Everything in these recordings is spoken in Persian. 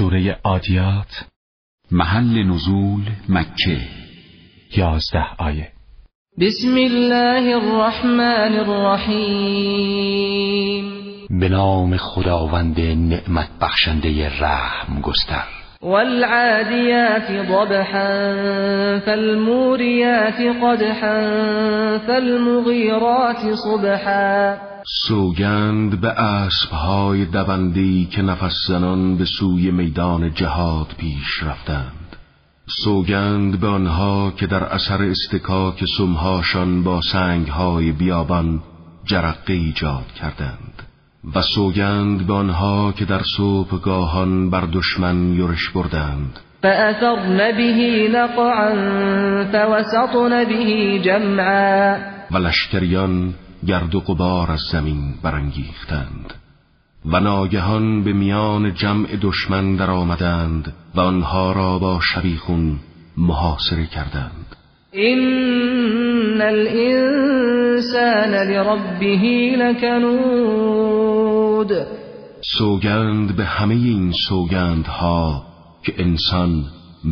سوره عادیات محل نزول مکه. یازده آیه. بسم الله الرحمن الرحیم. به نام خداوند نعمت بخشنده رحم گستر. والعادیات ضبحا فالموریات قدحا فالمغیرات صبحا. سوگند به اسبهای دوندی که نفس زنان به سوی میدان جهاد پیش رفتند. سوگند به آنها که در اثر استکاک سمهاشان با سنگهای بیابان جرقه ایجاد کردند. و سوگند به آنها که در صبحگاهان بر دشمن یورش بردند. فأثرن به نقعا فوسطن به جمعا. و لشکریان گرد و غبار از زمین برانگیختند. و ناگهان به میان جمع دشمن در آمدند و آنها را با شبیخون محاصره کردند. این الانسان لربه لکنود سوگند به همه این سوگندها که انسان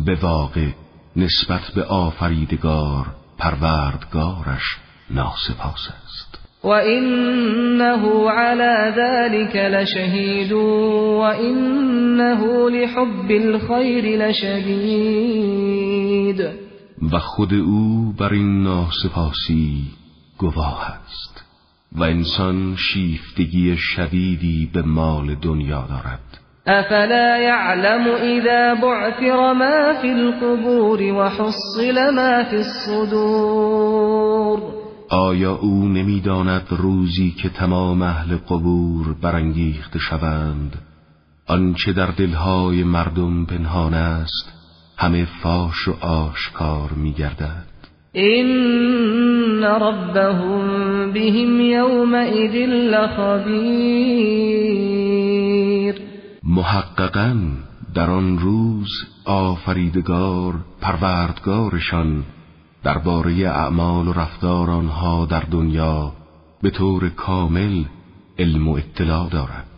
به واقع نسبت به آفریدگار پروردگارش ناسپاس است. وإنه على ذلك لشهيد وإنه لحب الخير لشديد و خود او بر این ناسپاسی گواه است و انسان شیفتگی شدیدی به مال دنیا دارد. افلا يعلم اذا بعثر ما في القبور وحصل ما في الصدور. آیا او نمی‌داند روزی که تمام اهل قبور برانگیخته شوند؟ آنچه در دلهای مردم پنهان است همه فاش و آشکار میگردد. این ربهم بهم یومئذ لخبیر محققا در آن روز آفریدگار پروردگارشان درباره اعمال و رفتار آنها در دنیا به طور کامل علم و اطلاع دارد.